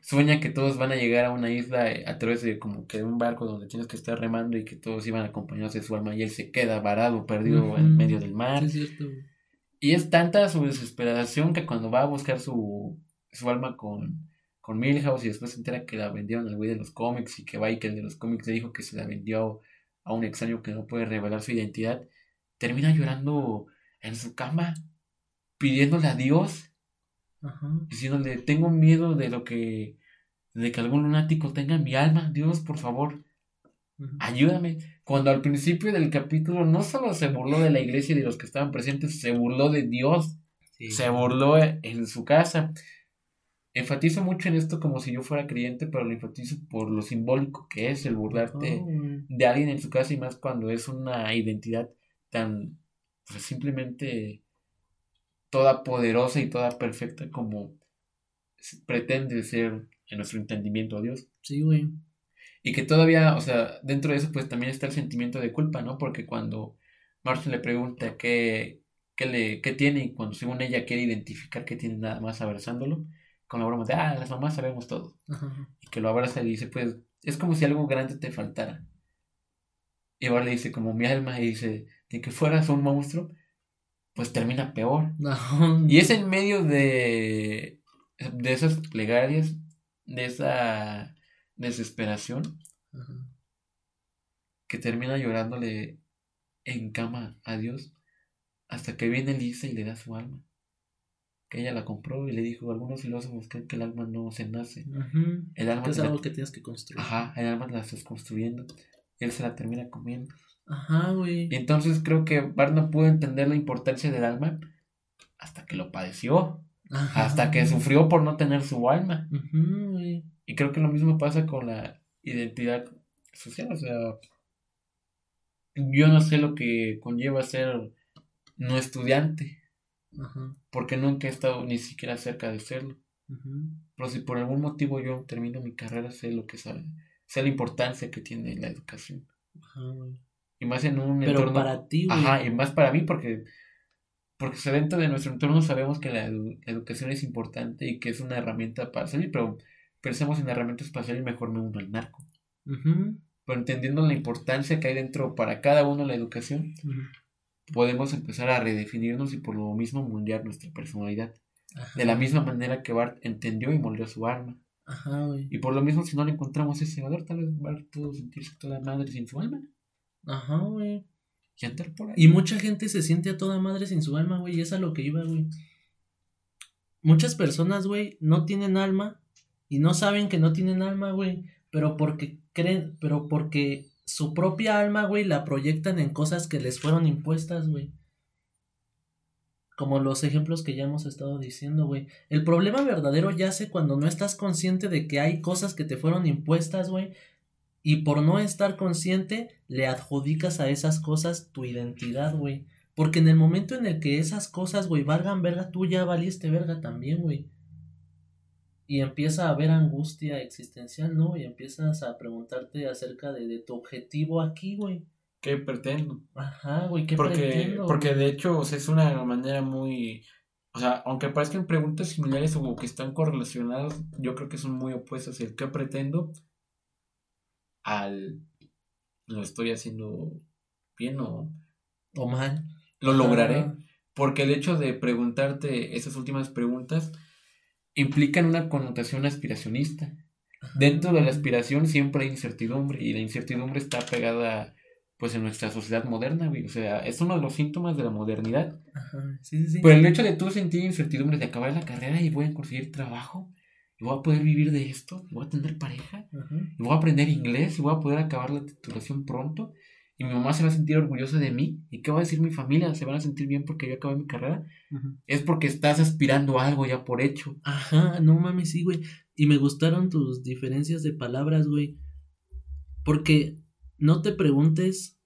sueña que todos van a llegar a una isla eh, a través de como que un barco donde tienes que estar remando y que todos iban acompañados de su alma y él se queda varado, perdido en medio del mar. Y es tanta su desesperación que cuando va a buscar su, su alma con, con Milhouse y después se entera que la vendieron al güey de los cómics y que va y que el de los cómics le dijo que se la vendió a un extraño que no puede revelar su identidad termina llorando en su cama, pidiéndole a Dios, diciéndole, tengo miedo de lo que, de que algún lunático tenga mi alma, Dios, por favor, ayúdame. Cuando al principio del capítulo no solo se burló de la iglesia y de los que estaban presentes, se burló de Dios, se burló en su casa. Enfatizo mucho en esto como si yo fuera creyente, pero lo enfatizo por lo simbólico que es el burlarte oh, de alguien en su casa y más cuando es una identidad tan pues, simplemente toda poderosa y toda perfecta como pretende ser en nuestro entendimiento a Dios. Sí, güey. Y que todavía, o sea, dentro de eso pues también está el sentimiento de culpa, ¿no? Porque cuando Marshall le pregunta qué, qué, le, qué tiene y cuando según ella quiere identificar qué tiene nada más abrazándolo, con la broma de, ah, las mamás sabemos todo. Y que lo abraza y dice, pues, es como si algo grande te faltara. Y ahora le dice, como mi alma, y dice, de que fueras un monstruo, pues termina peor. Y es en medio de, de esas plegarias, de esa desesperación, que termina llorándole en cama a Dios, hasta que viene Lisa y le da su alma. Que ella la compró y le dijo, algunos filósofos creen que el alma no se nace. El alma es algo que tienes que construir. Ajá, el alma la estás construyendo. Y él se la termina comiendo. Ajá, güey. Y entonces creo que Bart no pudo entender la importancia del alma hasta que lo padeció. Hasta que sufrió por no tener su alma. Y creo que lo mismo pasa con la identidad social. O sea, yo no sé lo que conlleva ser no estudiante. Porque nunca he estado ni siquiera cerca de serlo. Pero si por algún motivo yo termino mi carrera, sé lo que sabe, sé la importancia que tiene la educación. Y más en un Pero para ti, güey. Ajá, y más para mí porque porque dentro de nuestro entorno sabemos que la, educación es importante y que es una herramienta para salir, pero pensemos en herramientas para salir mejor me uno al narco. Pero entendiendo la importancia que hay dentro para cada uno la educación, podemos empezar a redefinirnos y por lo mismo moldear nuestra personalidad. De la misma manera que Bart entendió y moldeó su alma. Ajá, güey. Y por lo mismo, si no le encontramos ese valor, tal vez Bart pudo sentirse toda madre sin su alma. Ajá, güey. Y mucha gente se siente a toda madre sin su alma, güey. Y es a lo que iba, güey. Muchas personas, güey, no tienen alma y no saben que no tienen alma, güey. Pero porque creen, pero porque su propia alma, güey, la proyectan en cosas que les fueron impuestas, güey. Como los ejemplos que ya hemos estado diciendo, güey. El problema verdadero yace cuando no estás consciente de que hay cosas que te fueron impuestas, güey, y por no estar consciente, le adjudicas a esas cosas tu identidad, güey. Porque en el momento en el que esas cosas, güey, valgan verga, tú ya valiste verga también, güey. Y empieza a haber angustia existencial, ¿no? Y empiezas a preguntarte acerca de, tu objetivo aquí, güey. ¿Qué pretendo? Ajá, güey, ¿qué porque, pretendo? Porque de hecho, o sea, es una manera muy... O sea, aunque parezcan preguntas similares o que están correlacionadas, yo creo que son muy opuestas. El qué pretendo al lo estoy haciendo bien o, o mal. Lo lograré. Porque el hecho de preguntarte esas últimas preguntas implican una connotación aspiracionista. Dentro de la aspiración siempre hay incertidumbre y la incertidumbre está pegada pues en nuestra sociedad moderna, O sea, es uno de los síntomas de la modernidad. Ajá, sí, sí, sí. Pero el hecho de tú sentir incertidumbre de acabar la carrera y voy a conseguir trabajo, y voy a poder vivir de esto, y voy a tener pareja, y voy a aprender inglés, y voy a poder acabar la titulación pronto, y mi mamá se va a sentir orgullosa de mí, y qué va a decir mi familia, se van a sentir bien porque yo acabé mi carrera, es porque estás aspirando a algo ya por hecho. Ajá, no mames, sí, güey, y me gustaron tus diferencias de palabras, güey, porque no te preguntes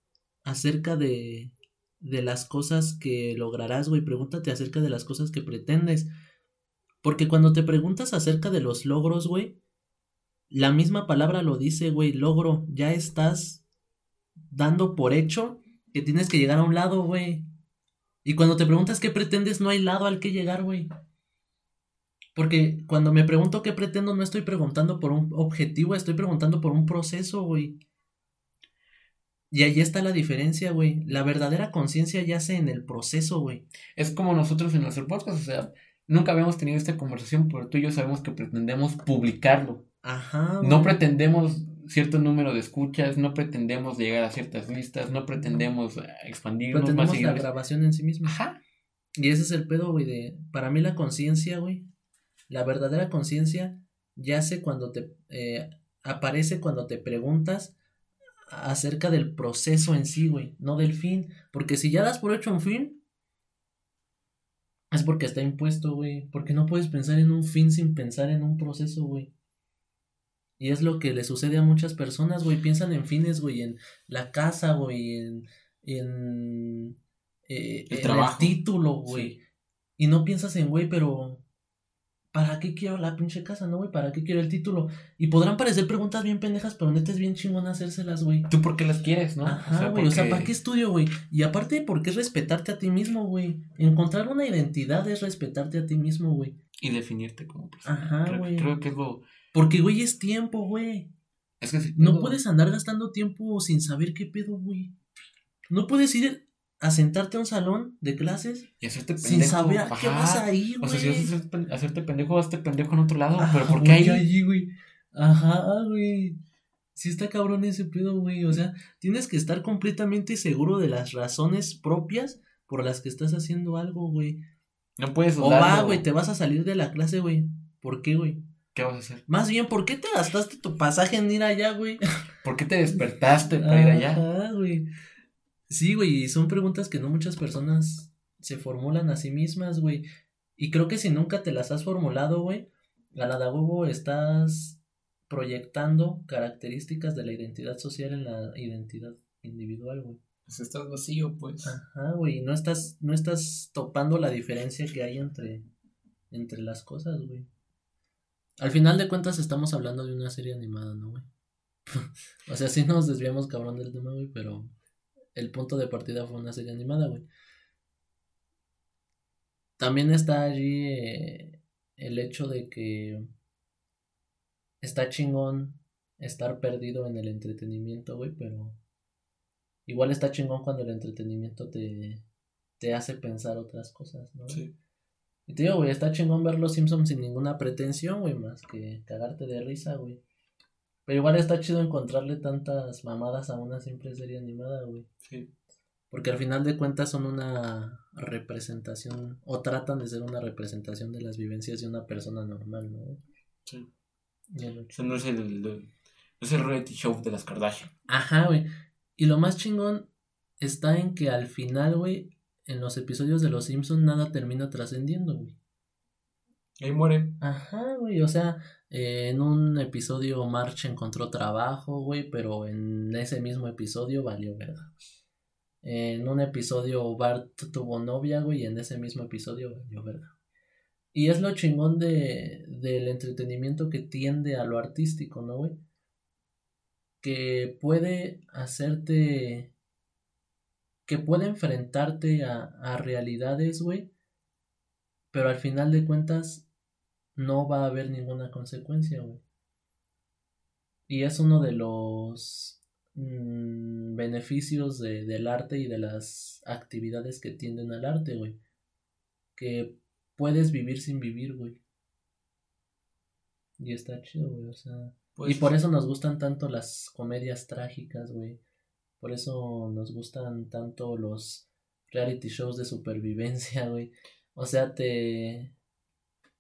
acerca de, de las cosas que lograrás, güey, pregúntate acerca de las cosas que pretendes, porque cuando te preguntas acerca de los logros, güey, la misma palabra lo dice, güey, logro, ya estás dando por hecho que tienes que llegar a un lado, güey. Y cuando te preguntas qué pretendes, no hay lado al que llegar, güey. Porque cuando me pregunto qué pretendo, no estoy preguntando por un objetivo, estoy preguntando por un proceso, güey. Y ahí está la diferencia, güey. La verdadera conciencia yace en el proceso, güey. Es como nosotros en nuestro podcast, o sea, nunca habíamos tenido esta conversación, pero tú y yo sabemos que pretendemos publicarlo. Ajá. No pretendemos cierto número de escuchas, no pretendemos llegar a ciertas listas, no pretendemos eh, expandirnos pretendemos la grabación en sí misma. Ajá. Y ese es el pedo, güey, de... Para mí la conciencia, güey, la verdadera conciencia yace cuando te... Eh, aparece cuando te preguntas acerca del proceso en sí, güey, no del fin. Porque si ya das por hecho un fin, es porque está impuesto, güey. Porque no puedes pensar en un fin sin pensar en un proceso, güey. Y es lo que le sucede a muchas personas, güey. Piensan en fines, güey, en la casa, güey, en, en, eh, el, trabajo. título, güey. Y no piensas en, güey, pero ¿para qué quiero la pinche casa, no, güey? ¿Para qué quiero el título? Y podrán parecer preguntas bien pendejas, pero neta es bien chingón hacérselas, güey. ¿Tú por qué las quieres, no? Ajá, güey, o sea, ¿para qué estudio, güey? Y aparte, ¿por qué es respetarte a ti mismo, güey? Encontrar una identidad es respetarte a ti mismo, güey. Y definirte como persona. Ajá, güey. Creo que es lo... Porque, güey, es tiempo, güey. Es que No puedes andar gastando tiempo sin saber qué pedo, güey. No puedes ir a sentarte a un salón de clases y hacerte pendejo. sin saber a qué vas a ir, güey. O sea, si vas a hacerte pendejo, hazte pendejo en otro lado. pero ¿por qué ahí? allí, güey? Ajá, güey. Sí está cabrón ese pedo, güey. O sea, tienes que estar completamente seguro de las razones propias por las que estás haciendo algo, güey. No puedes O va, güey, te vas a salir de la clase, güey. ¿Por qué, güey? ¿Qué vas a hacer? Más bien, ¿por qué te gastaste tu pasaje en ir allá, güey? ¿Por qué te despertaste para ir allá? Ajá, güey. Sí, güey, y son preguntas que no muchas personas se formulan a sí mismas, güey. Y creo que si nunca te las has formulado, güey, a la de estás proyectando características de la identidad social en la identidad individual, güey. Pues estás vacío, pues. Ajá, güey, no estás, no estás topando la diferencia que hay entre, entre las cosas, güey. Al final de cuentas estamos hablando de una serie animada, ¿no, güey? o sea, sí nos desviamos cabrón del tema, güey, pero el punto de partida fue una serie animada, güey. También está allí eh, el hecho de que está chingón estar perdido en el entretenimiento, güey, pero igual está chingón cuando el entretenimiento te, te hace pensar otras cosas, ¿no? Sí. Y te digo, güey, está chingón ver los Simpsons sin ninguna pretensión, güey, más que cagarte de risa, güey. Pero igual está chido encontrarle tantas mamadas a una simple serie animada, güey. Sí. Porque al final de cuentas son una representación, o tratan de ser una representación de las vivencias de una persona normal, ¿no? Sí. Eso no es el, no es el reality show de las Kardashian. Ajá, güey. Y lo más chingón está en que al final, güey, en los episodios de Los Simpsons nada termina trascendiendo, güey. Ahí muere. Ajá, güey, o sea, eh, en un episodio March encontró trabajo, güey, pero en ese mismo episodio valió verga. En un episodio Bart tuvo novia, güey, y en ese mismo episodio valió verga. Y es lo chingón de, del entretenimiento que tiende a lo artístico, ¿no, güey? Que puede hacerte que puede enfrentarte a, a realidades, güey, pero al final de cuentas no va a haber ninguna consecuencia, güey. Y es uno de los mm, beneficios de, del arte y de las actividades que tienden al arte, güey. Que puedes vivir sin vivir, güey. Y está chido, güey, o sea. Pues y por eso nos gustan tanto las comedias trágicas, güey. Por eso nos gustan tanto los reality shows de supervivencia, güey. O sea, te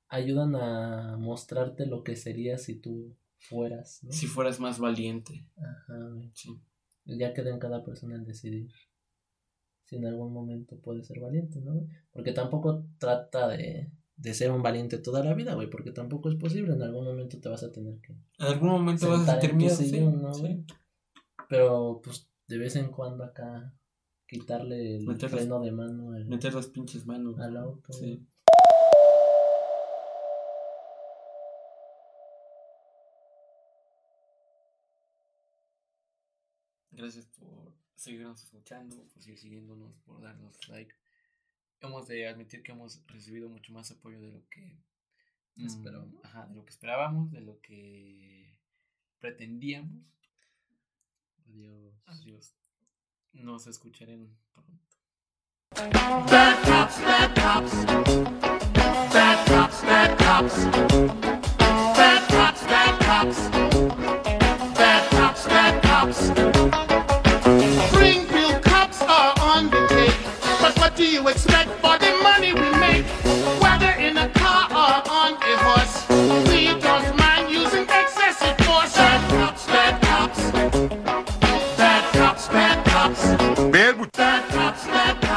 ayudan a mostrarte lo que sería si tú fueras, ¿no? Si fueras más valiente. Ajá. Sí. Ya queda en cada persona el decidir si en algún momento puede ser valiente, ¿no? Porque tampoco trata de, de ser un valiente toda la vida, güey, porque tampoco es posible, en algún momento te vas a tener que... En algún momento vas a terminar, sí, ¿no, sí. Pero, pues, de vez en cuando acá quitarle el freno de mano. meter las pinches manos. Al auto. Sí. Gracias por seguirnos escuchando, por seguir siguiéndonos, por darnos like. Hemos de admitir que hemos recibido mucho más apoyo de lo que mm, esperábamos. Ajá, de lo que esperábamos, de lo que pretendíamos. Adiós. Adiós. Nos escucharán pronto. Bad cops, bad cops. Bad cops, bad cops. Bad cops, bad cops. Bad cops, bad cops. do you expect for the money we make? Whether in a car or on a horse, we don't mind using excessive force. Bad cops, bad cops, bad cops, bad cops, bad cops, bad cops.